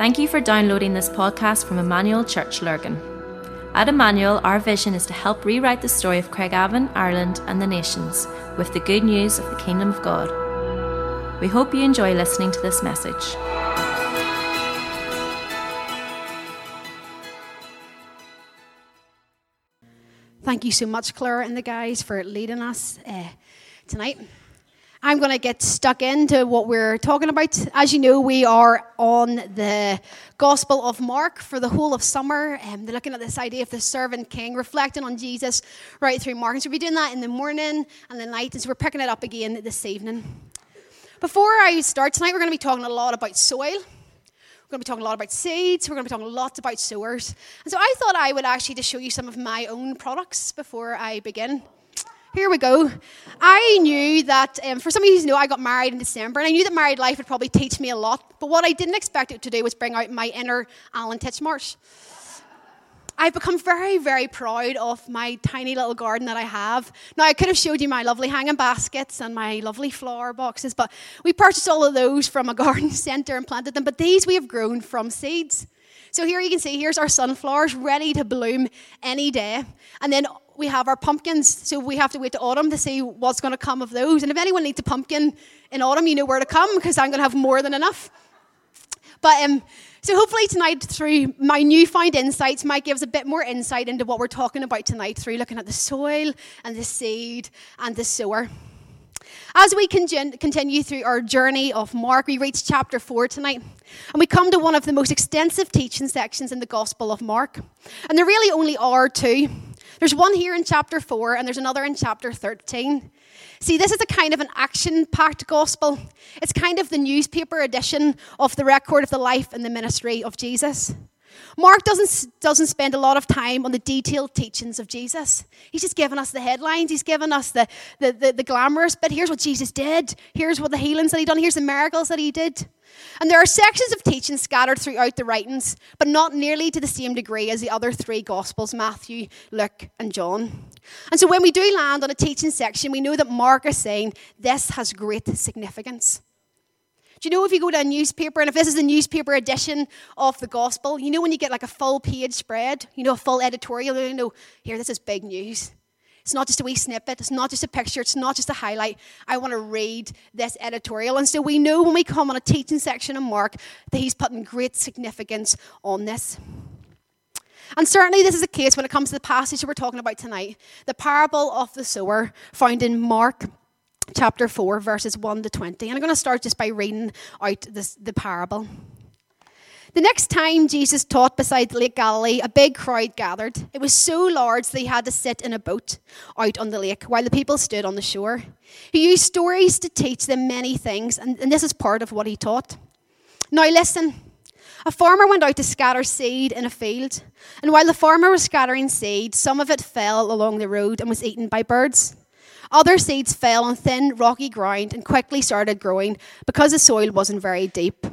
Thank you for downloading this podcast from Emmanuel Church Lurgan. At Emmanuel, our vision is to help rewrite the story of Craigavon, Ireland, and the nations with the good news of the Kingdom of God. We hope you enjoy listening to this message. Thank you so much, Clara and the guys, for leading us uh, tonight. I'm going to get stuck into what we're talking about. As you know, we are on the Gospel of Mark for the whole of summer. Um, they're looking at this idea of the servant king, reflecting on Jesus right through Mark. And so we'll be doing that in the morning and the night. And so we're picking it up again this evening. Before I start tonight, we're going to be talking a lot about soil. We're going to be talking a lot about seeds. We're going to be talking a lot about sowers. And so I thought I would actually just show you some of my own products before I begin. Here we go. I knew that, um, for some of you who know, I got married in December, and I knew that married life would probably teach me a lot. But what I didn't expect it to do was bring out my inner Alan Titchmarsh. I've become very, very proud of my tiny little garden that I have. Now, I could have showed you my lovely hanging baskets and my lovely flower boxes, but we purchased all of those from a garden centre and planted them. But these we have grown from seeds. So here you can see, here's our sunflowers ready to bloom any day. And then we have our pumpkins. So we have to wait to autumn to see what's going to come of those. And if anyone needs a pumpkin in autumn, you know where to come because I'm going to have more than enough. But um, so hopefully tonight, through my newfound insights, might give us a bit more insight into what we're talking about tonight through looking at the soil and the seed and the sower. As we continue through our journey of Mark, we reach chapter 4 tonight, and we come to one of the most extensive teaching sections in the Gospel of Mark. And there really only are two. There's one here in chapter 4, and there's another in chapter 13. See, this is a kind of an action packed gospel. It's kind of the newspaper edition of the record of the life and the ministry of Jesus. Mark doesn't, doesn't spend a lot of time on the detailed teachings of Jesus. He's just giving us the headlines. He's giving us the, the, the, the glamorous bit. Here's what Jesus did. Here's what the healings that he done. Here's the miracles that he did. And there are sections of teaching scattered throughout the writings, but not nearly to the same degree as the other three Gospels Matthew, Luke, and John. And so when we do land on a teaching section, we know that Mark is saying this has great significance. Do you know if you go to a newspaper, and if this is a newspaper edition of the gospel, you know when you get like a full page spread, you know, a full editorial, you know, here, this is big news. It's not just a wee snippet, it's not just a picture, it's not just a highlight. I want to read this editorial. And so we know when we come on a teaching section of Mark that he's putting great significance on this. And certainly, this is the case when it comes to the passage that we're talking about tonight the parable of the sower, found in Mark chapter 4, verses 1 to 20. And I'm going to start just by reading out this, the parable. The next time Jesus taught beside the Lake Galilee, a big crowd gathered. It was so large they had to sit in a boat out on the lake while the people stood on the shore. He used stories to teach them many things, and, and this is part of what he taught. Now, listen. A farmer went out to scatter seed in a field, and while the farmer was scattering seed, some of it fell along the road and was eaten by birds. Other seeds fell on thin, rocky ground and quickly started growing because the soil wasn't very deep.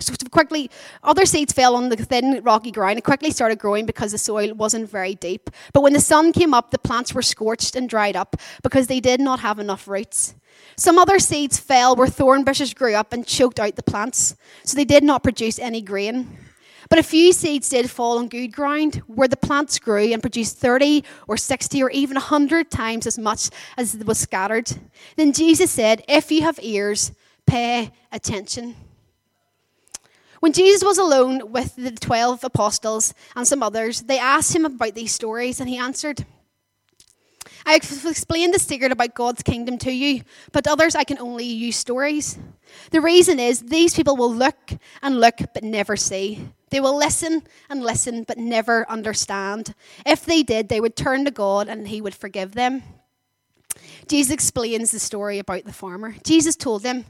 So quickly, other seeds fell on the thin, rocky ground and quickly started growing because the soil wasn't very deep. But when the sun came up, the plants were scorched and dried up because they did not have enough roots. Some other seeds fell where thorn bushes grew up and choked out the plants, so they did not produce any grain. But a few seeds did fall on good ground where the plants grew and produced 30 or 60 or even 100 times as much as was scattered. Then Jesus said, If you have ears, pay attention. When Jesus was alone with the 12 apostles and some others, they asked him about these stories, and he answered, I have explained the secret about God's kingdom to you, but to others I can only use stories. The reason is these people will look and look but never see. They will listen and listen but never understand. If they did, they would turn to God and He would forgive them. Jesus explains the story about the farmer. Jesus told them,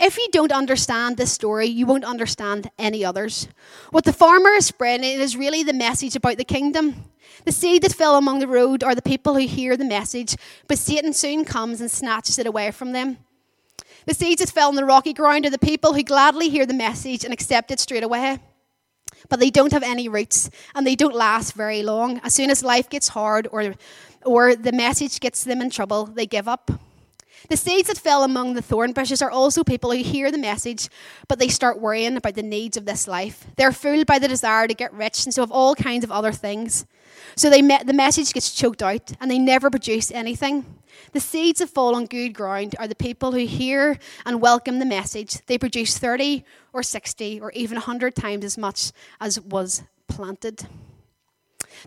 If you don't understand this story, you won't understand any others. What the farmer is spreading is really the message about the kingdom. The seed that fell among the road are the people who hear the message, but Satan soon comes and snatches it away from them. The seeds that fell on the rocky ground are the people who gladly hear the message and accept it straight away. But they don't have any roots and they don't last very long. As soon as life gets hard or, or the message gets them in trouble, they give up. The seeds that fell among the thorn bushes are also people who hear the message, but they start worrying about the needs of this life. They're fooled by the desire to get rich and so have all kinds of other things. So they the message gets choked out and they never produce anything. The seeds that fall on good ground are the people who hear and welcome the message. They produce 30 or 60 or even 100 times as much as was planted.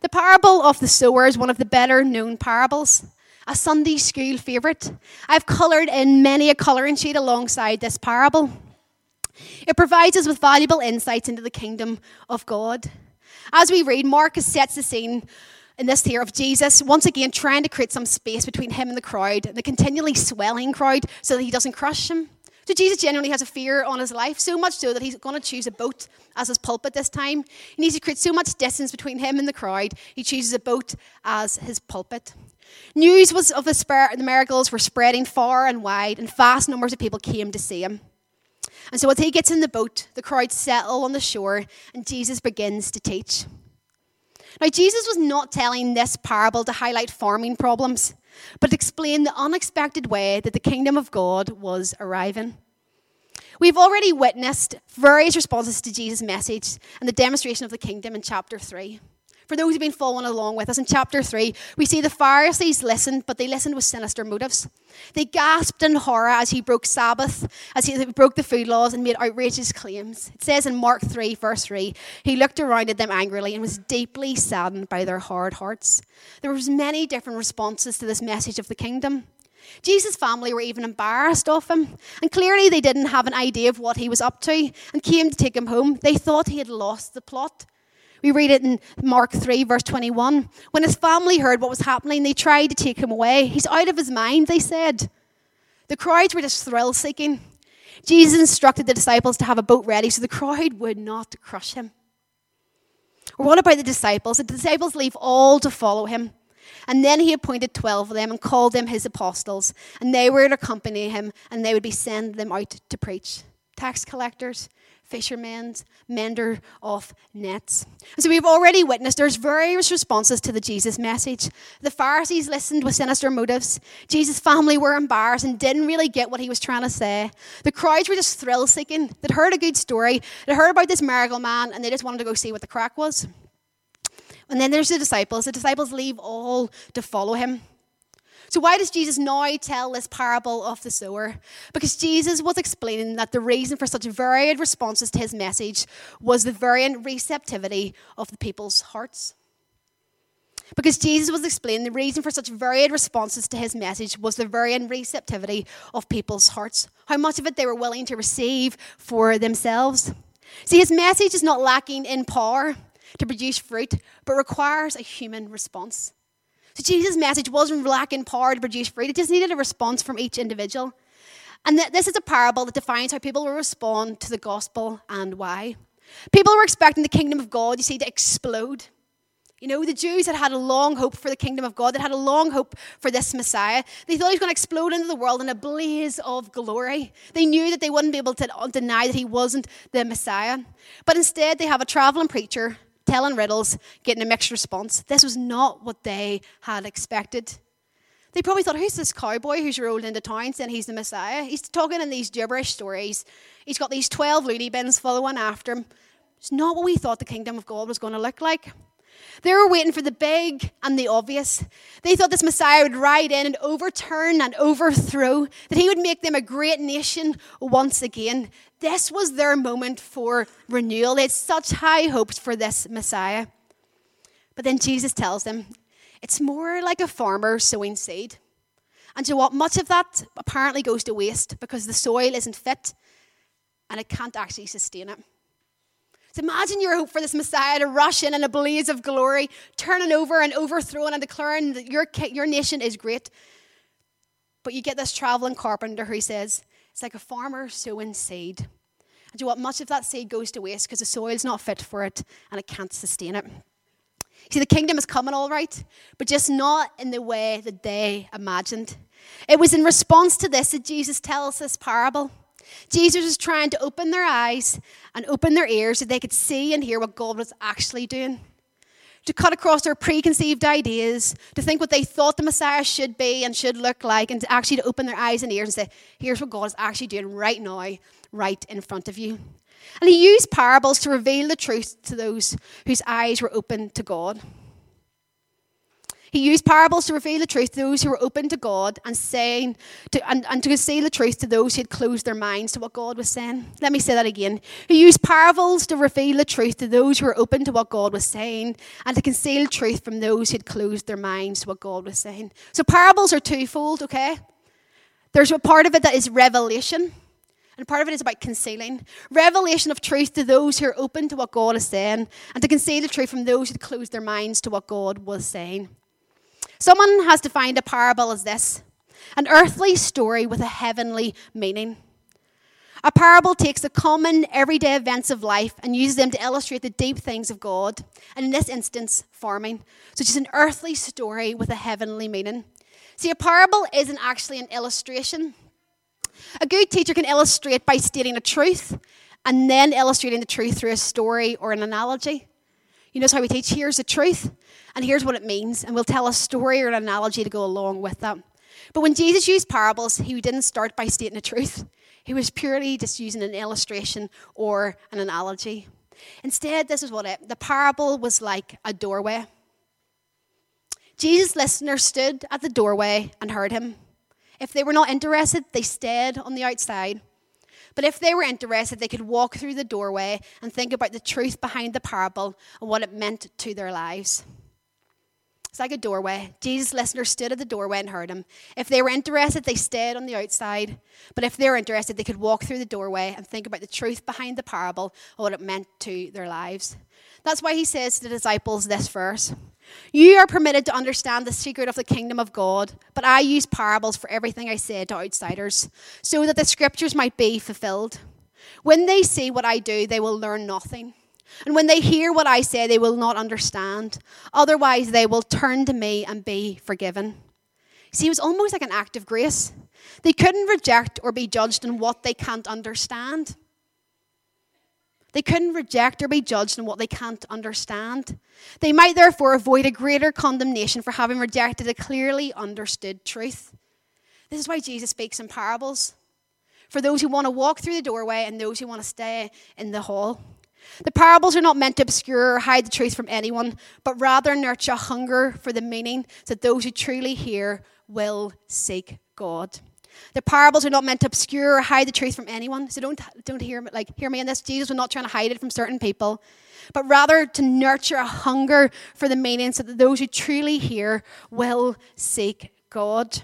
The parable of the sower is one of the better known parables, a Sunday school favourite. I've coloured in many a colouring sheet alongside this parable. It provides us with valuable insights into the kingdom of God. As we read, Marcus sets the scene in this here of Jesus once again trying to create some space between him and the crowd, the continually swelling crowd, so that he doesn't crush him. So Jesus genuinely has a fear on his life, so much so that he's going to choose a boat as his pulpit this time. He needs to create so much distance between him and the crowd, he chooses a boat as his pulpit. News was of the, the miracles were spreading far and wide, and vast numbers of people came to see him. And so as he gets in the boat, the crowd settle on the shore, and Jesus begins to teach. Now, Jesus was not telling this parable to highlight farming problems, but to explain the unexpected way that the kingdom of God was arriving. We've already witnessed various responses to Jesus' message and the demonstration of the kingdom in chapter 3. For those who've been following along with us, in chapter 3, we see the Pharisees listened, but they listened with sinister motives. They gasped in horror as he broke Sabbath, as he broke the food laws and made outrageous claims. It says in Mark 3, verse 3, he looked around at them angrily and was deeply saddened by their hard hearts. There was many different responses to this message of the kingdom. Jesus' family were even embarrassed of him, and clearly they didn't have an idea of what he was up to and came to take him home. They thought he had lost the plot. We read it in Mark 3, verse 21. When his family heard what was happening, they tried to take him away. He's out of his mind, they said. The crowds were just thrill seeking. Jesus instructed the disciples to have a boat ready so the crowd would not crush him. What about the disciples? The disciples leave all to follow him. And then he appointed 12 of them and called them his apostles. And they were to accompany him and they would be sending them out to preach. Tax collectors, fishermen, mender of nets. So we've already witnessed there's various responses to the Jesus message. The Pharisees listened with sinister motives. Jesus' family were embarrassed and didn't really get what he was trying to say. The crowds were just thrill seeking. They'd heard a good story, they'd heard about this miracle man, and they just wanted to go see what the crack was. And then there's the disciples. The disciples leave all to follow him. So, why does Jesus now tell this parable of the sower? Because Jesus was explaining that the reason for such varied responses to his message was the varying receptivity of the people's hearts. Because Jesus was explaining the reason for such varied responses to his message was the varying receptivity of people's hearts, how much of it they were willing to receive for themselves. See, his message is not lacking in power to produce fruit, but requires a human response. So Jesus' message wasn't lacking power to produce fruit, it just needed a response from each individual. And th- this is a parable that defines how people will respond to the gospel and why. People were expecting the kingdom of God, you see, to explode. You know, the Jews had had a long hope for the kingdom of God. They had a long hope for this Messiah. They thought he was going to explode into the world in a blaze of glory. They knew that they wouldn't be able to uh, deny that he wasn't the Messiah. But instead, they have a traveling preacher telling riddles, getting a mixed response. This was not what they had expected. They probably thought, who's this cowboy who's rolled into town saying he's the Messiah? He's talking in these gibberish stories. He's got these 12 loony bins following after him. It's not what we thought the kingdom of God was going to look like. They were waiting for the big and the obvious. They thought this Messiah would ride in and overturn and overthrow, that he would make them a great nation once again. This was their moment for renewal. They had such high hopes for this Messiah. But then Jesus tells them it's more like a farmer sowing seed. And you know what? Much of that apparently goes to waste because the soil isn't fit and it can't actually sustain it. So imagine your hope for this Messiah to rush in in a blaze of glory, turning over and overthrowing and declaring that your, your nation is great. But you get this traveling carpenter who says, it's like a farmer sowing seed. And you know what? Much of that seed goes to waste because the soil's not fit for it and it can't sustain it. See, the kingdom is coming all right, but just not in the way that they imagined. It was in response to this that Jesus tells this parable. Jesus was trying to open their eyes and open their ears so they could see and hear what God was actually doing. to cut across their preconceived ideas, to think what they thought the Messiah should be and should look like, and to actually to open their eyes and ears and say, here's what God is actually doing right now, right in front of you. And he used parables to reveal the truth to those whose eyes were open to God. He used parables to reveal the truth to those who were open to God and saying to, and, and to conceal the truth to those who had closed their minds to what God was saying. Let me say that again. He used parables to reveal the truth to those who were open to what God was saying and to conceal truth from those who had closed their minds to what God was saying. So parables are twofold, okay? There's a part of it that is revelation. And part of it is about concealing. Revelation of truth to those who are open to what God is saying, and to conceal the truth from those who had closed their minds to what God was saying. Someone has defined a parable as this an earthly story with a heavenly meaning. A parable takes the common everyday events of life and uses them to illustrate the deep things of God, and in this instance, farming. So it's an earthly story with a heavenly meaning. See, a parable isn't actually an illustration. A good teacher can illustrate by stating a truth and then illustrating the truth through a story or an analogy. You know how we teach here's the truth, and here's what it means, and we'll tell a story or an analogy to go along with that. But when Jesus used parables, he didn't start by stating the truth. He was purely just using an illustration or an analogy. Instead, this is what it the parable was like a doorway. Jesus' listeners stood at the doorway and heard him. If they were not interested, they stayed on the outside. But if they were interested, they could walk through the doorway and think about the truth behind the parable and what it meant to their lives. It's like a doorway. Jesus' listeners stood at the doorway and heard him. If they were interested, they stayed on the outside. But if they were interested, they could walk through the doorway and think about the truth behind the parable and what it meant to their lives. That's why he says to the disciples this verse You are permitted to understand the secret of the kingdom of God, but I use parables for everything I say to outsiders, so that the scriptures might be fulfilled. When they see what I do, they will learn nothing. And when they hear what I say, they will not understand. Otherwise, they will turn to me and be forgiven. See, it was almost like an act of grace. They couldn't reject or be judged on what they can't understand. They couldn't reject or be judged on what they can't understand. They might therefore avoid a greater condemnation for having rejected a clearly understood truth. This is why Jesus speaks in parables for those who want to walk through the doorway and those who want to stay in the hall. The parables are not meant to obscure or hide the truth from anyone, but rather nurture a hunger for the meaning so that those who truly hear will seek God. The parables are not meant to obscure or hide the truth from anyone. So don't, don't hear, like, hear me in this. Jesus was not trying to hide it from certain people, but rather to nurture a hunger for the meaning so that those who truly hear will seek God.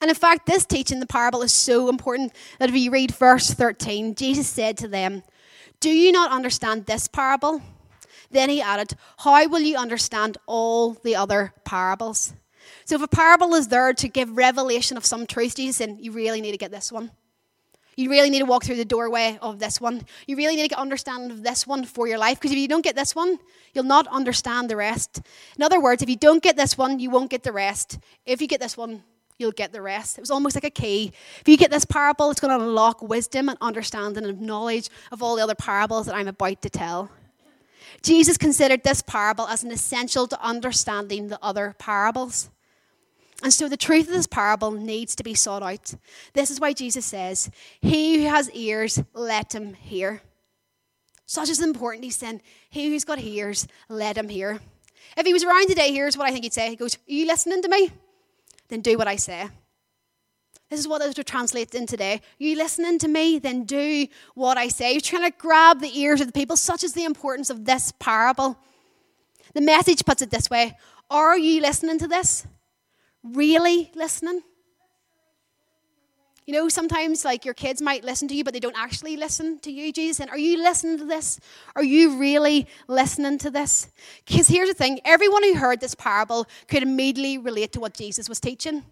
And in fact, this teaching, the parable, is so important that if you read verse 13, Jesus said to them, do you not understand this parable? Then he added, How will you understand all the other parables? So, if a parable is there to give revelation of some truth, Jesus said, You really need to get this one. You really need to walk through the doorway of this one. You really need to get understanding of this one for your life. Because if you don't get this one, you'll not understand the rest. In other words, if you don't get this one, you won't get the rest. If you get this one, you'll get the rest. It was almost like a key. If you get this parable, it's going to unlock wisdom and understanding and knowledge of all the other parables that I'm about to tell. Jesus considered this parable as an essential to understanding the other parables. And so the truth of this parable needs to be sought out. This is why Jesus says, He who has ears, let him hear. Such is the important, he's saying, He who's got ears, let him hear. If he was around today, here's what I think he'd say. He goes, Are you listening to me? then do what I say. This is what it translates in today. Are You listening to me, then do what I say. You're trying to grab the ears of the people, such is the importance of this parable. The message puts it this way Are you listening to this? Really listening? You know, sometimes like your kids might listen to you, but they don't actually listen to you, Jesus. And are you listening to this? Are you really listening to this? Because here's the thing everyone who heard this parable could immediately relate to what Jesus was teaching.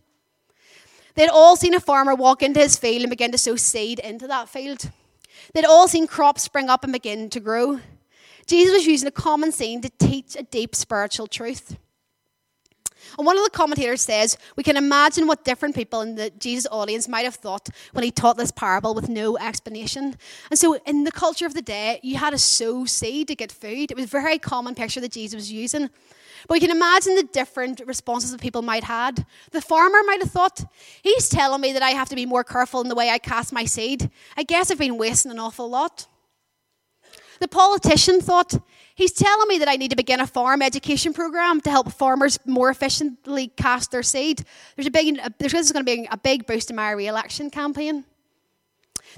They'd all seen a farmer walk into his field and begin to sow seed into that field. They'd all seen crops spring up and begin to grow. Jesus was using a common scene to teach a deep spiritual truth. And one of the commentators says, we can imagine what different people in the Jesus audience might have thought when he taught this parable with no explanation. And so, in the culture of the day, you had to sow seed to get food. It was a very common picture that Jesus was using. But we can imagine the different responses that people might have had. The farmer might have thought, he's telling me that I have to be more careful in the way I cast my seed. I guess I've been wasting an awful lot. The politician thought, he's telling me that I need to begin a farm education program to help farmers more efficiently cast their seed. There's a big, going to be a big boost in my re-election campaign.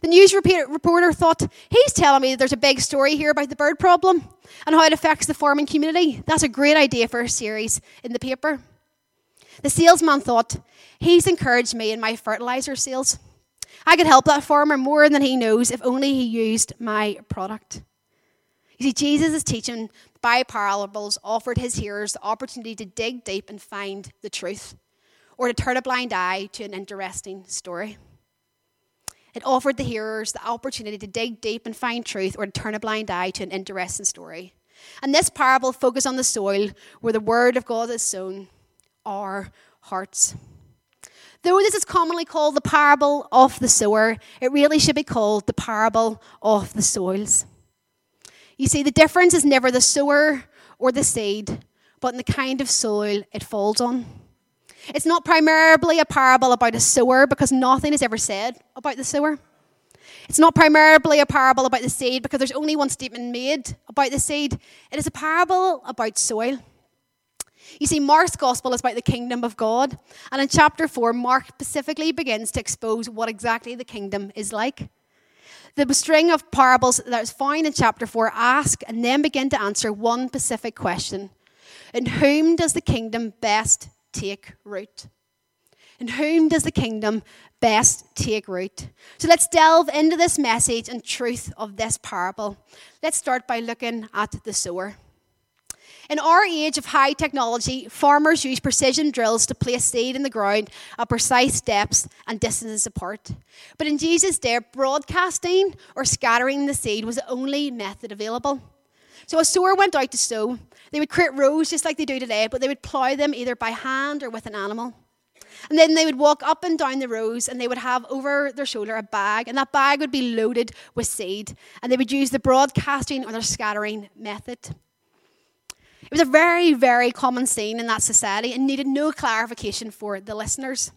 The news reporter thought, he's telling me that there's a big story here about the bird problem and how it affects the farming community. That's a great idea for a series in the paper. The salesman thought, he's encouraged me in my fertilizer sales. I could help that farmer more than he knows if only he used my product. You see, Jesus is teaching by parables offered his hearers the opportunity to dig deep and find the truth, or to turn a blind eye to an interesting story. It offered the hearers the opportunity to dig deep and find truth, or to turn a blind eye to an interesting story. And this parable focused on the soil where the word of God is sown, our hearts. Though this is commonly called the parable of the sower, it really should be called the parable of the soils. You see, the difference is never the sower or the seed, but in the kind of soil it falls on. It's not primarily a parable about a sower because nothing is ever said about the sower. It's not primarily a parable about the seed because there's only one statement made about the seed. It is a parable about soil. You see, Mark's gospel is about the kingdom of God. And in chapter 4, Mark specifically begins to expose what exactly the kingdom is like. The string of parables that is found in chapter 4 ask and then begin to answer one specific question In whom does the kingdom best take root? In whom does the kingdom best take root? So let's delve into this message and truth of this parable. Let's start by looking at the sower. In our age of high technology, farmers use precision drills to place seed in the ground at precise depths and distances apart. But in Jesus' day, broadcasting or scattering the seed was the only method available. So a sower went out to sow. They would create rows just like they do today, but they would plough them either by hand or with an animal. And then they would walk up and down the rows and they would have over their shoulder a bag, and that bag would be loaded with seed. And they would use the broadcasting or their scattering method. It was a very, very common scene in that society and needed no clarification for the listeners.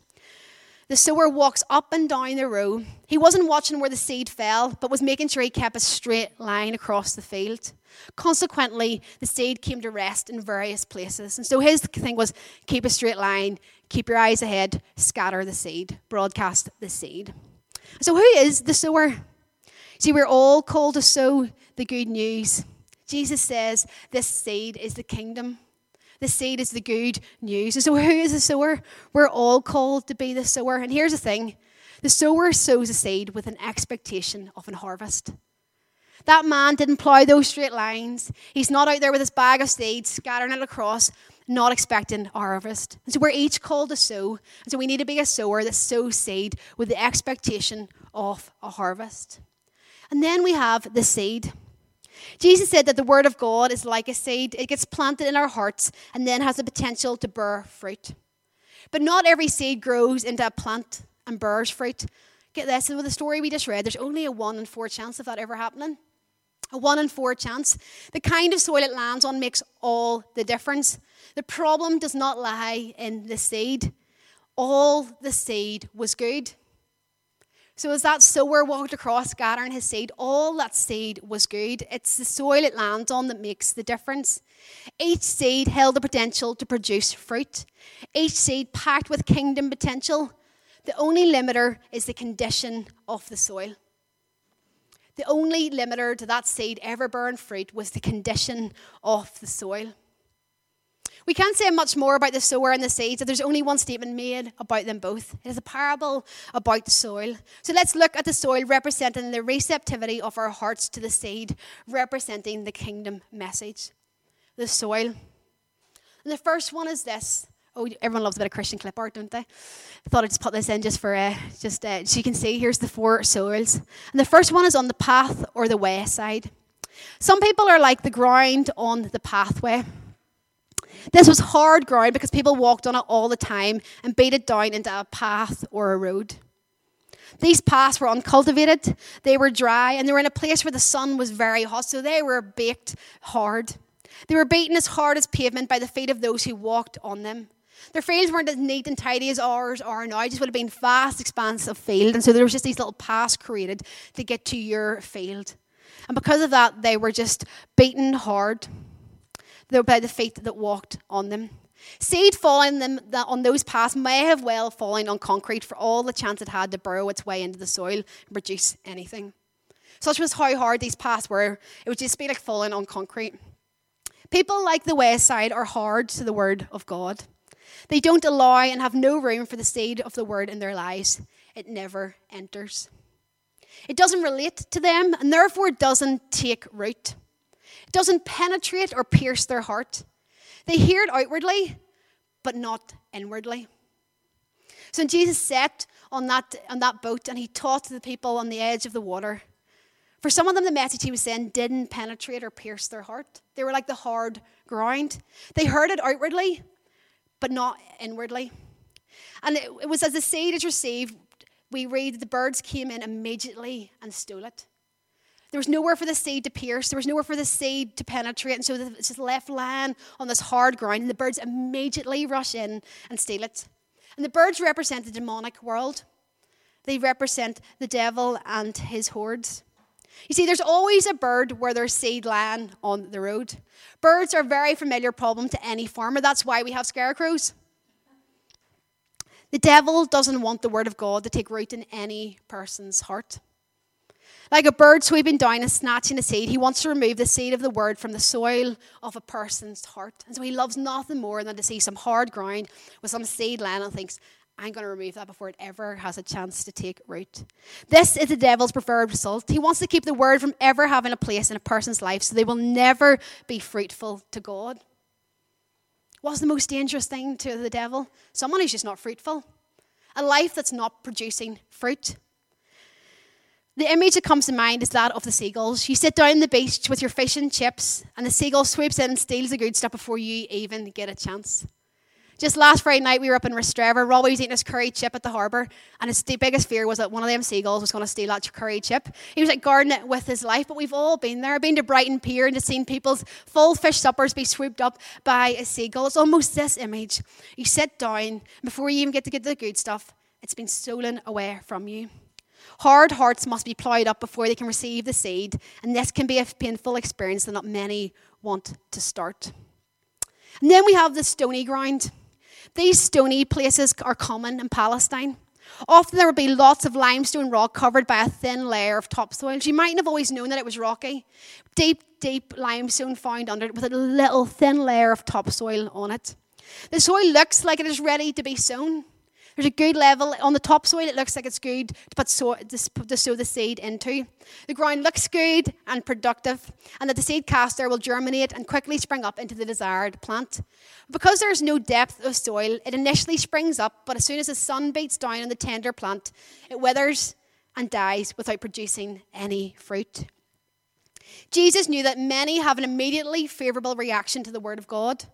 The sower walks up and down the row. He wasn't watching where the seed fell, but was making sure he kept a straight line across the field. Consequently, the seed came to rest in various places. And so his thing was keep a straight line, keep your eyes ahead, scatter the seed, broadcast the seed. So, who is the sower? See, we're all called to sow the good news. Jesus says this seed is the kingdom. The seed is the good news. And so, who is the sower? We're all called to be the sower. And here's the thing the sower sows a seed with an expectation of an harvest. That man didn't plow those straight lines. He's not out there with his bag of seeds, scattering it across, not expecting a harvest. And so we're each called to sow. And so we need to be a sower that sows seed with the expectation of a harvest. And then we have the seed. Jesus said that the Word of God is like a seed, it gets planted in our hearts and then has the potential to bear fruit. But not every seed grows into a plant and bears fruit. Get this, with the story we just read, there's only a one in four chance of that ever happening. A one in four chance. The kind of soil it lands on makes all the difference. The problem does not lie in the seed. All the seed was good. So as that sower walked across scattering his seed, all that seed was good. It's the soil it lands on that makes the difference. Each seed held the potential to produce fruit. Each seed packed with kingdom potential. The only limiter is the condition of the soil. The only limiter to that seed ever bearing fruit was the condition of the soil. We can't say much more about the sower and the seeds there's only one statement made about them both. It is a parable about the soil. So let's look at the soil representing the receptivity of our hearts to the seed, representing the kingdom message. The soil. And the first one is this. Oh, everyone loves a bit of Christian clip art, don't they? I thought I'd just put this in just for uh, just uh, so you can see. Here's the four soils, and the first one is on the path or the way side. Some people are like the ground on the pathway. This was hard ground because people walked on it all the time and beat it down into a path or a road. These paths were uncultivated, they were dry, and they were in a place where the sun was very hot, so they were baked hard. They were beaten as hard as pavement by the feet of those who walked on them. Their fields weren't as neat and tidy as ours are now. It just would have been vast expanse of field. And so there was just these little paths created to get to your field. And because of that, they were just beaten hard by the feet that walked on them. Seed falling them, that on those paths may have well fallen on concrete for all the chance it had to burrow its way into the soil and produce anything. Such was how hard these paths were. It would just be like falling on concrete. People like the wayside are hard to the word of God. They don't allow and have no room for the seed of the word in their lives. It never enters. It doesn't relate to them, and therefore doesn't take root. Doesn't penetrate or pierce their heart. They hear it outwardly, but not inwardly. So Jesus sat on that, on that boat and he taught the people on the edge of the water, for some of them, the message he was saying didn't penetrate or pierce their heart. They were like the hard ground. They heard it outwardly, but not inwardly. And it, it was as the seed is received, we read that the birds came in immediately and stole it. There was nowhere for the seed to pierce. There was nowhere for the seed to penetrate. And so it's just left lying on this hard ground. And the birds immediately rush in and steal it. And the birds represent the demonic world, they represent the devil and his hordes. You see, there's always a bird where there's seed lying on the road. Birds are a very familiar problem to any farmer. That's why we have scarecrows. The devil doesn't want the word of God to take root in any person's heart. Like a bird sweeping down and snatching a seed, he wants to remove the seed of the word from the soil of a person's heart. And so he loves nothing more than to see some hard ground with some seed lying and thinks, I'm going to remove that before it ever has a chance to take root. This is the devil's preferred result. He wants to keep the word from ever having a place in a person's life so they will never be fruitful to God. What's the most dangerous thing to the devil? Someone who's just not fruitful. A life that's not producing fruit. The image that comes to mind is that of the seagulls. You sit down on the beach with your fish and chips, and the seagull swoops in and steals the good stuff before you even get a chance. Just last Friday night, we were up in Rostrevor. Robbie was eating his curry chip at the harbour, and his biggest fear was that one of them seagulls was going to steal that curry chip. He was like guarding it with his life, but we've all been there. I've been to Brighton Pier and just seen people's full fish suppers be swooped up by a seagull. It's almost this image. You sit down, and before you even get to get the good stuff, it's been stolen away from you. Hard hearts must be ploughed up before they can receive the seed, and this can be a painful experience that not many want to start. And then we have the stony ground. These stony places are common in Palestine. Often there would be lots of limestone rock covered by a thin layer of topsoil. You mightn't have always known that it was rocky. Deep, deep limestone found under it with a little thin layer of topsoil on it. The soil looks like it is ready to be sown. There's a good level on the topsoil. It looks like it's good to, put so, to sow the seed into. The ground looks good and productive, and that the seed caster will germinate and quickly spring up into the desired plant. Because there's no depth of soil, it initially springs up, but as soon as the sun beats down on the tender plant, it withers and dies without producing any fruit. Jesus knew that many have an immediately favourable reaction to the Word of God,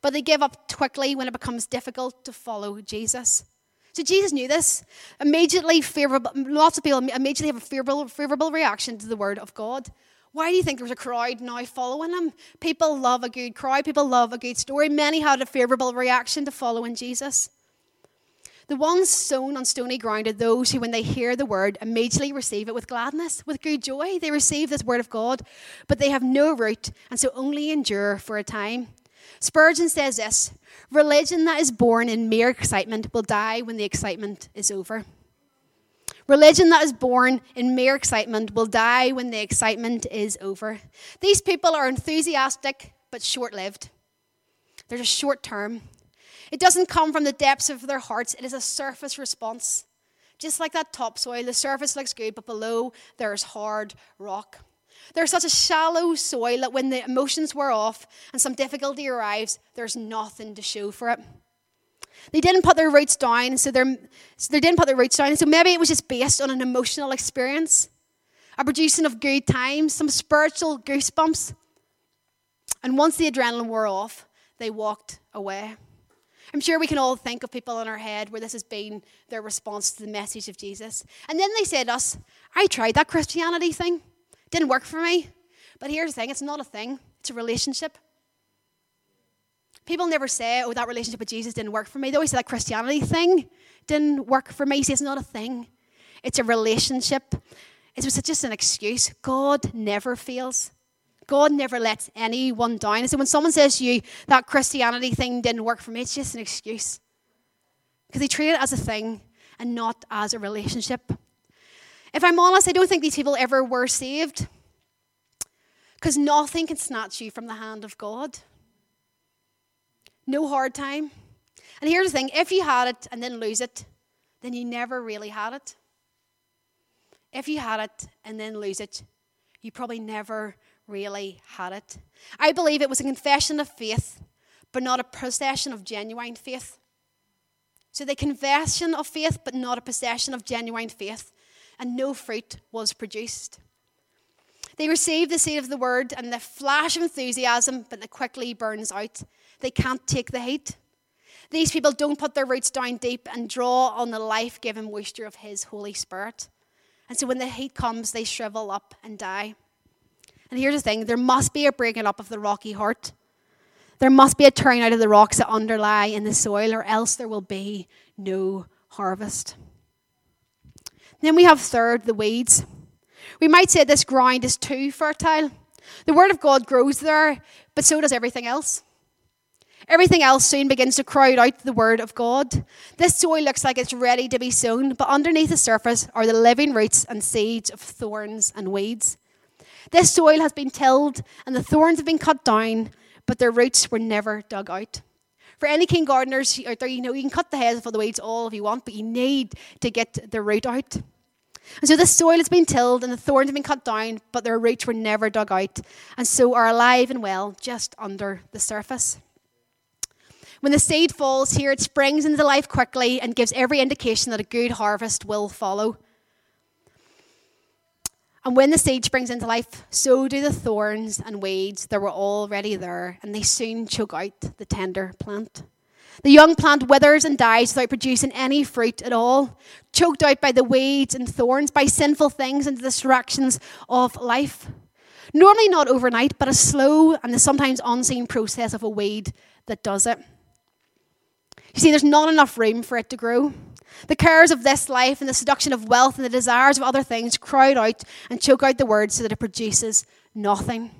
but they give up quickly when it becomes difficult to follow Jesus. So Jesus knew this. Immediately favorable, lots of people immediately have a favorable, favorable reaction to the word of God. Why do you think there was a crowd now following him? People love a good crowd. People love a good story. Many had a favorable reaction to following Jesus. The ones sown on stony ground are those who, when they hear the word, immediately receive it with gladness, with good joy. They receive this word of God, but they have no root and so only endure for a time. Spurgeon says this Religion that is born in mere excitement will die when the excitement is over. Religion that is born in mere excitement will die when the excitement is over. These people are enthusiastic but short lived. They're just short term. It doesn't come from the depths of their hearts, it is a surface response. Just like that topsoil, the surface looks good, but below there's hard rock. There's such a shallow soil that when the emotions wear off and some difficulty arrives, there's nothing to show for it. They didn't put their roots down, so, so they didn't put their roots down. So maybe it was just based on an emotional experience, a producing of good times, some spiritual goosebumps. And once the adrenaline wore off, they walked away. I'm sure we can all think of people in our head where this has been their response to the message of Jesus. And then they said us, I tried that Christianity thing. Didn't work for me. But here's the thing it's not a thing, it's a relationship. People never say, oh, that relationship with Jesus didn't work for me. They always say that Christianity thing didn't work for me. See, it's not a thing, it's a relationship. It was just an excuse. God never fails. God never lets anyone down. So when someone says to you that Christianity thing didn't work for me, it's just an excuse. Because they treat it as a thing and not as a relationship. If I'm honest, I don't think these people ever were saved. Because nothing can snatch you from the hand of God. No hard time. And here's the thing if you had it and then lose it, then you never really had it. If you had it and then lose it, you probably never really had it. I believe it was a confession of faith, but not a possession of genuine faith. So the confession of faith, but not a possession of genuine faith, and no fruit was produced. They receive the seed of the word and the flash of enthusiasm, but it quickly burns out. They can't take the heat. These people don't put their roots down deep and draw on the life giving moisture of His Holy Spirit. And so when the heat comes, they shrivel up and die. And here's the thing there must be a breaking up of the rocky heart. There must be a tearing out of the rocks that underlie in the soil, or else there will be no harvest. Then we have third, the weeds. We might say this ground is too fertile. The Word of God grows there, but so does everything else. Everything else soon begins to crowd out the Word of God. This soil looks like it's ready to be sown, but underneath the surface are the living roots and seeds of thorns and weeds. This soil has been tilled, and the thorns have been cut down, but their roots were never dug out. For any keen gardeners out there, you know you can cut the heads of the weeds all if you want, but you need to get the root out. And so the soil has been tilled and the thorns have been cut down, but their roots were never dug out, and so are alive and well just under the surface. When the seed falls here, it springs into life quickly and gives every indication that a good harvest will follow. And when the seed springs into life, so do the thorns and weeds that were already there, and they soon choke out the tender plant. The young plant withers and dies without producing any fruit at all, choked out by the weeds and thorns, by sinful things and distractions of life. Normally not overnight, but a slow and the sometimes unseen process of a weed that does it. You see, there's not enough room for it to grow. The cares of this life and the seduction of wealth and the desires of other things crowd out and choke out the word so that it produces nothing.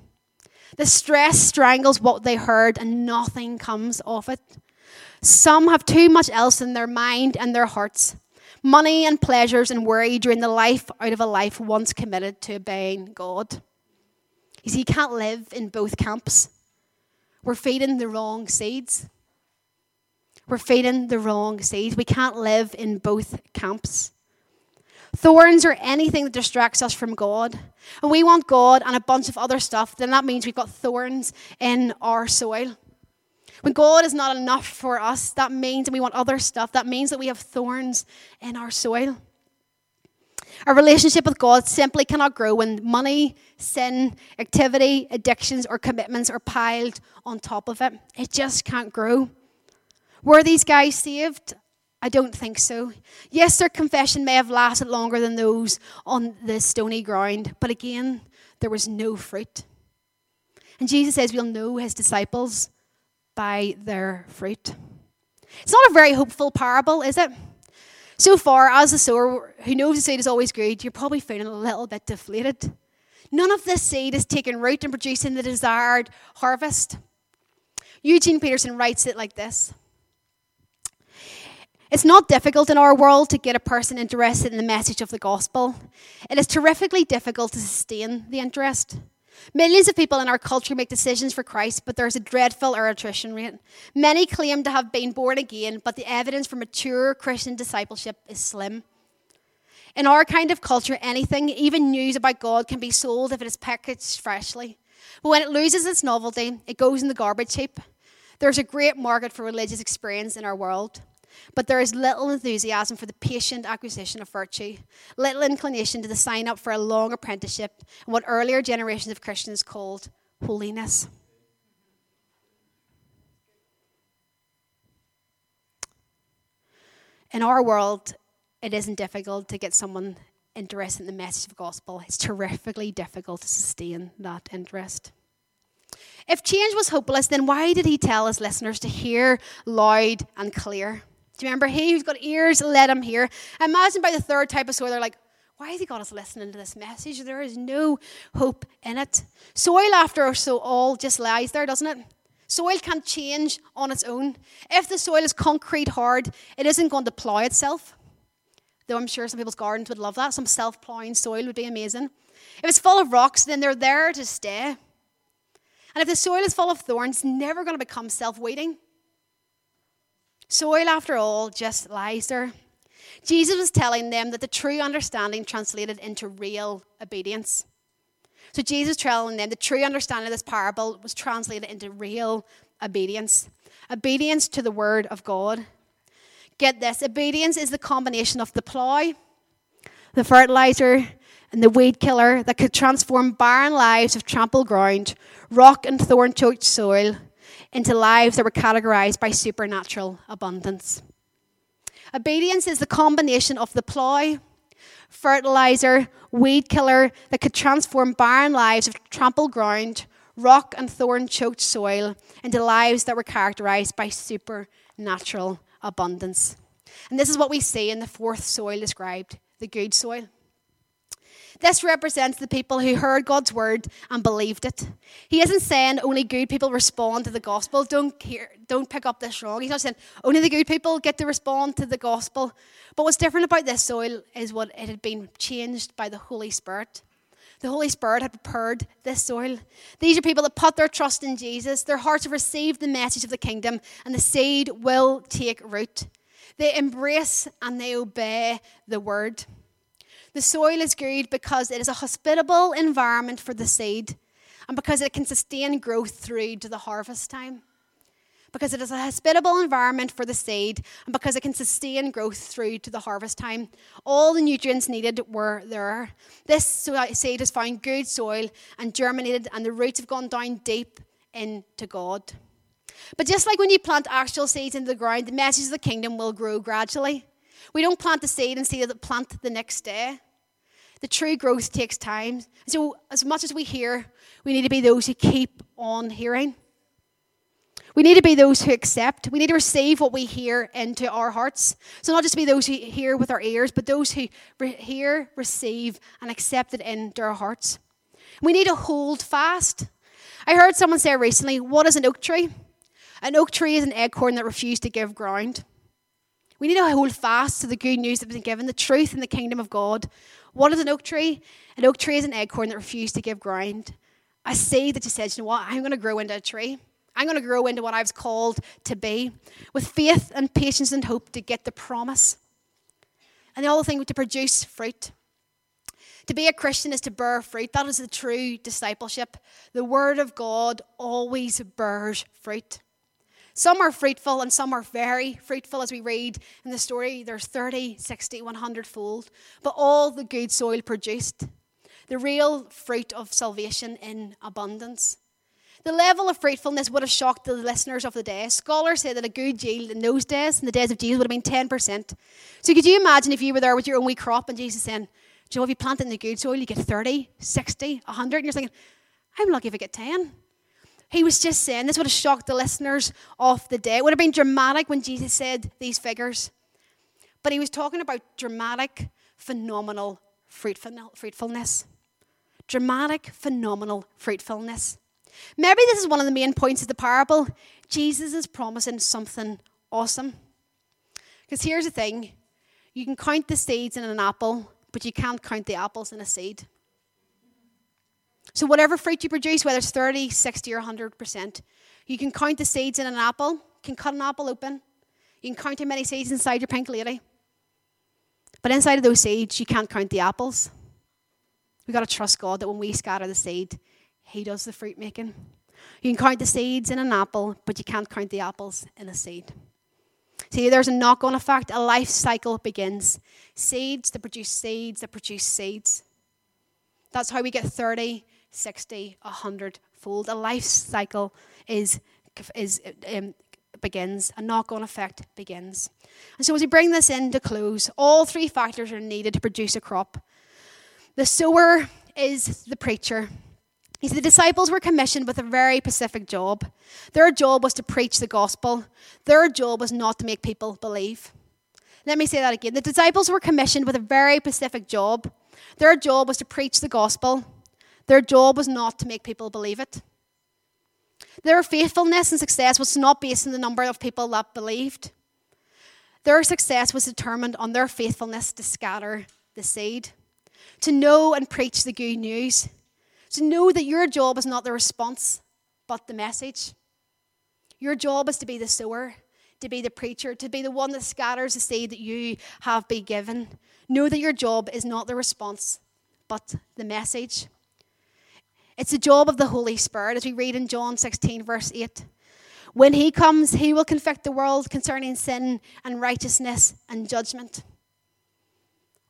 The stress strangles what they heard and nothing comes of it. Some have too much else in their mind and their hearts money and pleasures and worry during the life out of a life once committed to obeying God. You see, you can't live in both camps. We're feeding the wrong seeds. We're feeding the wrong seeds. We can't live in both camps. Thorns are anything that distracts us from God. And we want God and a bunch of other stuff, then that means we've got thorns in our soil. When God is not enough for us, that means that we want other stuff. That means that we have thorns in our soil. Our relationship with God simply cannot grow when money, sin, activity, addictions, or commitments are piled on top of it. It just can't grow. Were these guys saved? I don't think so. Yes, their confession may have lasted longer than those on the stony ground, but again, there was no fruit. And Jesus says we'll know his disciples by their fruit. It's not a very hopeful parable, is it? So far, as a sower who knows the seed is always good, you're probably feeling a little bit deflated. None of this seed is taking root and producing the desired harvest. Eugene Peterson writes it like this it's not difficult in our world to get a person interested in the message of the gospel. It is terrifically difficult to sustain the interest. Millions of people in our culture make decisions for Christ, but there's a dreadful attrition rate. Many claim to have been born again, but the evidence for mature Christian discipleship is slim. In our kind of culture, anything, even news about God, can be sold if it is packaged freshly. But when it loses its novelty, it goes in the garbage heap. There's a great market for religious experience in our world but there is little enthusiasm for the patient acquisition of virtue, little inclination to the sign up for a long apprenticeship and what earlier generations of Christians called holiness. In our world, it isn't difficult to get someone interested in the message of the gospel. It's terrifically difficult to sustain that interest. If change was hopeless, then why did he tell his listeners to hear loud and clear? Remember? He who's got ears, let him hear. Imagine by the third type of soil, they're like, why has he got us listening to this message? There is no hope in it. Soil, after so all, just lies there, doesn't it? Soil can't change on its own. If the soil is concrete hard, it isn't going to plough itself. Though I'm sure some people's gardens would love that. Some self ploughing soil would be amazing. If it's full of rocks, then they're there to stay. And if the soil is full of thorns, it's never going to become self weeding. Soil, after all, just lies there. Jesus was telling them that the true understanding translated into real obedience. So Jesus telling them the true understanding of this parable was translated into real obedience. Obedience to the word of God. Get this obedience is the combination of the plough, the fertilizer, and the weed killer that could transform barren lives of trampled ground, rock and thorn choked soil into lives that were categorized by supernatural abundance. Obedience is the combination of the plough, fertilizer, weed killer that could transform barren lives of trampled ground, rock and thorn choked soil into lives that were characterized by supernatural abundance. And this is what we see in the fourth soil described the good soil. This represents the people who heard God's word and believed it. He isn't saying only good people respond to the gospel. Don't, hear, don't pick up this wrong. He's not saying only the good people get to respond to the gospel. But what's different about this soil is what it had been changed by the Holy Spirit. The Holy Spirit had prepared this soil. These are people that put their trust in Jesus. Their hearts have received the message of the kingdom, and the seed will take root. They embrace and they obey the word. The soil is good because it is a hospitable environment for the seed and because it can sustain growth through to the harvest time. Because it is a hospitable environment for the seed and because it can sustain growth through to the harvest time. All the nutrients needed were there. This seed has found good soil and germinated, and the roots have gone down deep into God. But just like when you plant actual seeds into the ground, the message of the kingdom will grow gradually. We don't plant the seed and see the plant the next day. The true growth takes time. So, as much as we hear, we need to be those who keep on hearing. We need to be those who accept. We need to receive what we hear into our hearts. So, not just be those who hear with our ears, but those who re- hear, receive, and accept it into our hearts. We need to hold fast. I heard someone say recently, What is an oak tree? An oak tree is an acorn that refused to give ground. We need to hold fast to the good news that has been given, the truth in the kingdom of God. What is an oak tree? An oak tree is an acorn that refused to give ground. A seed that just says, you know what, I'm going to grow into a tree. I'm going to grow into what I was called to be, with faith and patience and hope to get the promise. And the other thing, to produce fruit. To be a Christian is to bear fruit. That is the true discipleship. The Word of God always bears fruit. Some are fruitful and some are very fruitful, as we read in the story. There's 30, 60, 100 fold. But all the good soil produced the real fruit of salvation in abundance. The level of fruitfulness would have shocked the listeners of the day. Scholars say that a good yield in those days, in the days of Jesus, would have been 10%. So could you imagine if you were there with your own wee crop and Jesus saying, Do you know, if you plant in the good soil, you get 30, 60, 100, and you're thinking, I'm lucky if I get 10. He was just saying, this would have shocked the listeners of the day. It would have been dramatic when Jesus said these figures. But he was talking about dramatic, phenomenal fruitfulness. Dramatic, phenomenal fruitfulness. Maybe this is one of the main points of the parable. Jesus is promising something awesome. Because here's the thing you can count the seeds in an apple, but you can't count the apples in a seed. So, whatever fruit you produce, whether it's 30, 60, or 100%, you can count the seeds in an apple, can cut an apple open, you can count how many seeds inside your pink lady. But inside of those seeds, you can't count the apples. We've got to trust God that when we scatter the seed, He does the fruit making. You can count the seeds in an apple, but you can't count the apples in a seed. See, there's a knock on effect. A life cycle begins. Seeds that produce seeds that produce seeds. That's how we get 30, 60, 100 fold. A life cycle is, is um, begins, a knock on effect begins. And so, as we bring this in to close, all three factors are needed to produce a crop. The sower is the preacher. You see, the disciples were commissioned with a very specific job. Their job was to preach the gospel, their job was not to make people believe. Let me say that again. The disciples were commissioned with a very specific job. Their job was to preach the gospel, their job was not to make people believe it. Their faithfulness and success was not based on the number of people that believed. Their success was determined on their faithfulness to scatter the seed, to know and preach the good news, to know that your job is not the response, but the message. Your job is to be the sower, to be the preacher, to be the one that scatters the seed that you have been given. Know that your job is not the response, but the message. It's the job of the Holy Spirit, as we read in John 16, verse 8. When he comes, he will convict the world concerning sin and righteousness and judgment.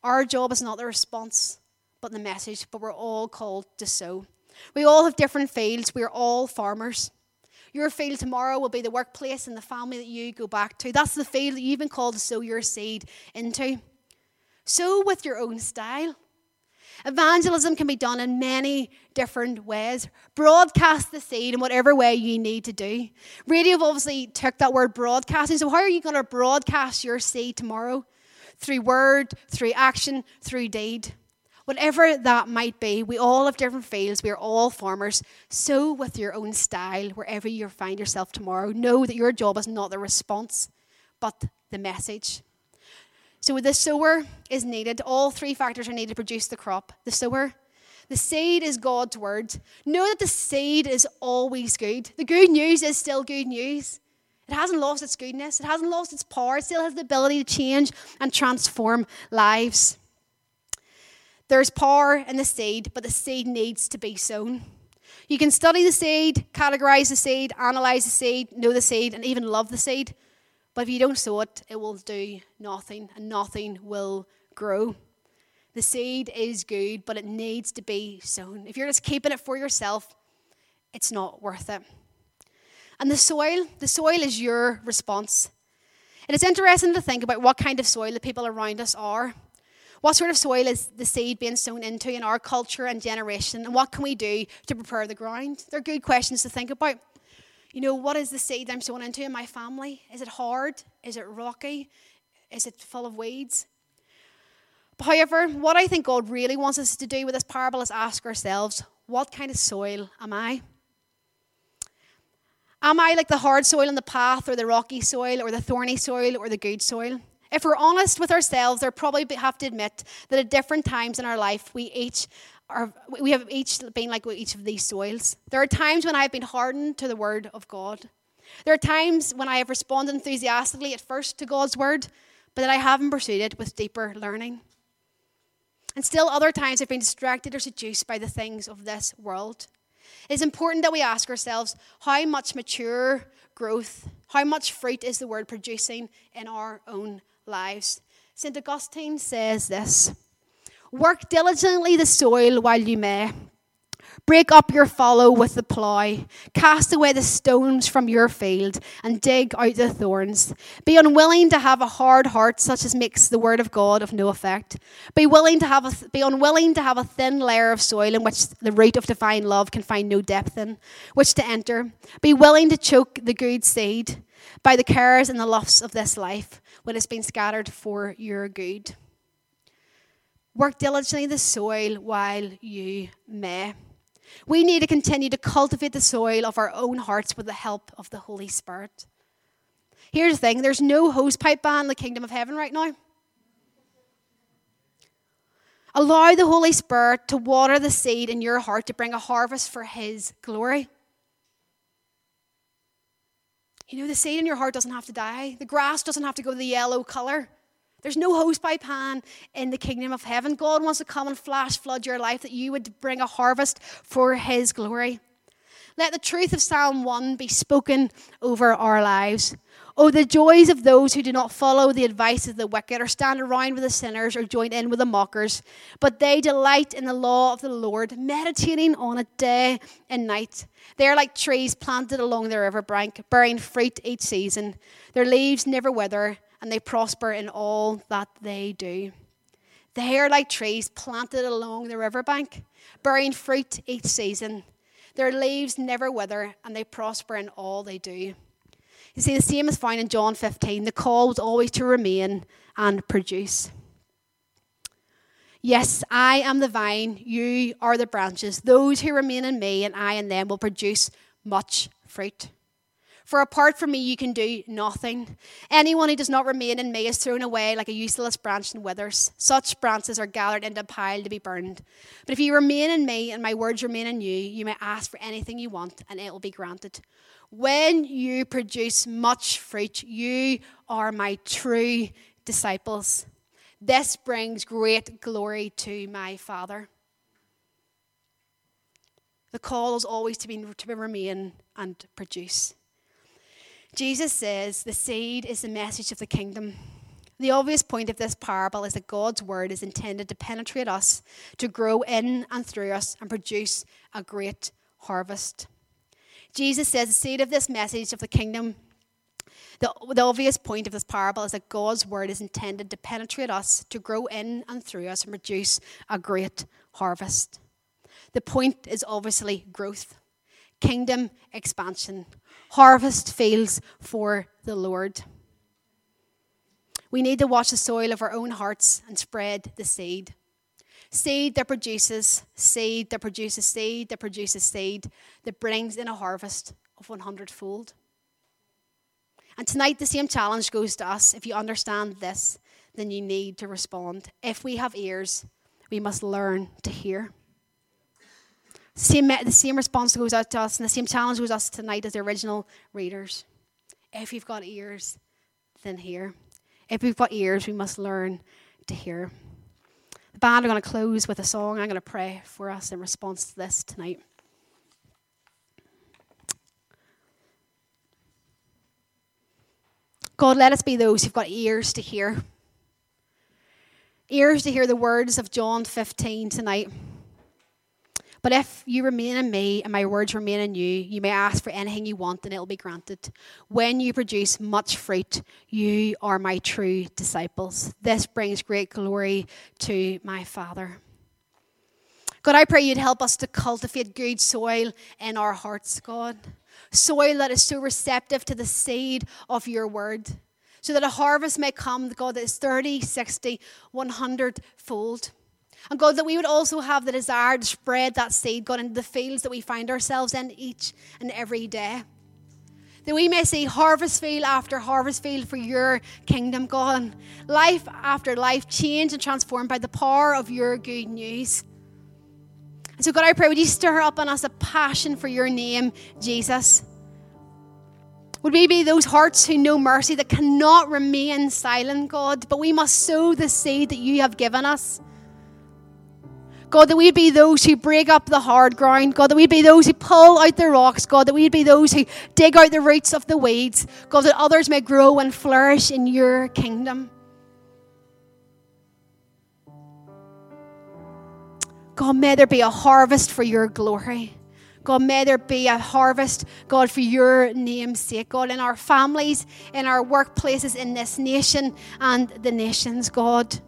Our job is not the response, but the message, but we're all called to sow. We all have different fields, we're all farmers. Your field tomorrow will be the workplace and the family that you go back to. That's the field that you've been called to sow your seed into. Sow with your own style. Evangelism can be done in many different ways. Broadcast the seed in whatever way you need to do. Radio obviously took that word broadcasting. So, how are you going to broadcast your seed tomorrow? Through word, through action, through deed. Whatever that might be, we all have different fields. We are all farmers. So, with your own style, wherever you find yourself tomorrow, know that your job is not the response, but the message. So the sower is needed. All three factors are needed to produce the crop. The sower, the seed is God's word. Know that the seed is always good. The good news is still good news. It hasn't lost its goodness, it hasn't lost its power, it still has the ability to change and transform lives. There's power in the seed, but the seed needs to be sown. You can study the seed, categorize the seed, analyze the seed, know the seed, and even love the seed. But if you don't sow it, it will do nothing, and nothing will grow. The seed is good, but it needs to be sown. If you're just keeping it for yourself, it's not worth it. And the soil, the soil is your response. It is interesting to think about what kind of soil the people around us are. What sort of soil is the seed being sown into in our culture and generation? And what can we do to prepare the ground? They're good questions to think about. You know, what is the seed I'm sowing into in my family? Is it hard? Is it rocky? Is it full of weeds? However, what I think God really wants us to do with this parable is ask ourselves, what kind of soil am I? Am I like the hard soil in the path, or the rocky soil, or the thorny soil, or the good soil? If we're honest with ourselves, we probably have to admit that at different times in our life, we each are, we have each been like each of these soils. There are times when I have been hardened to the word of God. There are times when I have responded enthusiastically at first to God's word, but that I haven't pursued it with deeper learning. And still, other times I've been distracted or seduced by the things of this world. It is important that we ask ourselves how much mature growth, how much fruit is the word producing in our own lives. St. Augustine says this Work diligently the soil while you may. Break up your fallow with the plough. Cast away the stones from your field and dig out the thorns. Be unwilling to have a hard heart such as makes the word of God of no effect. Be willing to have a, be unwilling to have a thin layer of soil in which the root of divine love can find no depth in, which to enter. Be willing to choke the good seed by the cares and the lusts of this life when it's been scattered for your good. Work diligently the soil while you may. We need to continue to cultivate the soil of our own hearts with the help of the Holy Spirit. Here's the thing there's no hosepipe ban in the kingdom of heaven right now. Allow the Holy Spirit to water the seed in your heart to bring a harvest for His glory. You know, the seed in your heart doesn't have to die, the grass doesn't have to go the yellow color. There's no hosepipe pan in the kingdom of heaven. God wants to come and flash flood your life that you would bring a harvest for his glory. Let the truth of Psalm 1 be spoken over our lives. Oh, the joys of those who do not follow the advice of the wicked, or stand around with the sinners, or join in with the mockers. But they delight in the law of the Lord, meditating on it day and night. They are like trees planted along the river bank, bearing fruit each season. Their leaves never wither, and they prosper in all that they do. They are like trees planted along the riverbank, bearing fruit each season. Their leaves never wither, and they prosper in all they do. You see, the same is found in John 15. The call was always to remain and produce. Yes, I am the vine, you are the branches. Those who remain in me and I in them will produce much fruit. For apart from me, you can do nothing. Anyone who does not remain in me is thrown away like a useless branch and withers. Such branches are gathered into a pile to be burned. But if you remain in me and my words remain in you, you may ask for anything you want and it will be granted. When you produce much fruit, you are my true disciples. This brings great glory to my Father. The call is always to, be, to remain and produce. Jesus says the seed is the message of the kingdom. The obvious point of this parable is that God's word is intended to penetrate us, to grow in and through us, and produce a great harvest. Jesus says the seed of this message of the kingdom, the, the obvious point of this parable is that God's word is intended to penetrate us, to grow in and through us, and produce a great harvest. The point is obviously growth, kingdom expansion, harvest fields for the Lord. We need to watch the soil of our own hearts and spread the seed. Seed that produces seed that produces seed that produces seed that brings in a harvest of 100 fold. And tonight, the same challenge goes to us. If you understand this, then you need to respond. If we have ears, we must learn to hear. Same, the same response goes out to us, and the same challenge goes us tonight as the original readers. If you've got ears, then hear. If we've got ears, we must learn to hear. The band are going to close with a song. I'm going to pray for us in response to this tonight. God, let us be those who've got ears to hear. Ears to hear the words of John 15 tonight. But if you remain in me and my words remain in you, you may ask for anything you want and it will be granted. When you produce much fruit, you are my true disciples. This brings great glory to my Father. God, I pray you'd help us to cultivate good soil in our hearts, God. Soil that is so receptive to the seed of your word, so that a harvest may come, God, that is 30, 60, 100 fold. And God, that we would also have the desire to spread that seed, God, into the fields that we find ourselves in each and every day. That we may see harvest field after harvest field for your kingdom, God. Life after life changed and transformed by the power of your good news. And so, God, I pray, would you stir up in us a passion for your name, Jesus? Would we be those hearts who know mercy that cannot remain silent, God, but we must sow the seed that you have given us? God, that we'd be those who break up the hard ground. God, that we'd be those who pull out the rocks. God, that we'd be those who dig out the roots of the weeds. God, that others may grow and flourish in your kingdom. God, may there be a harvest for your glory. God, may there be a harvest, God, for your name's sake. God, in our families, in our workplaces, in this nation and the nations, God.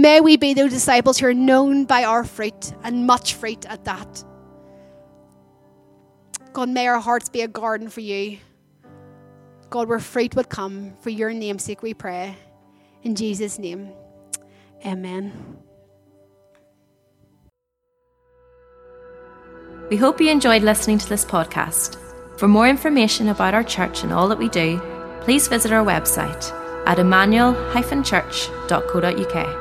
May we be those disciples who are known by our fruit and much fruit at that. God, may our hearts be a garden for you. God, where fruit would come for your name's sake, we pray. In Jesus' name, amen. We hope you enjoyed listening to this podcast. For more information about our church and all that we do, please visit our website at emmanuel-church.co.uk.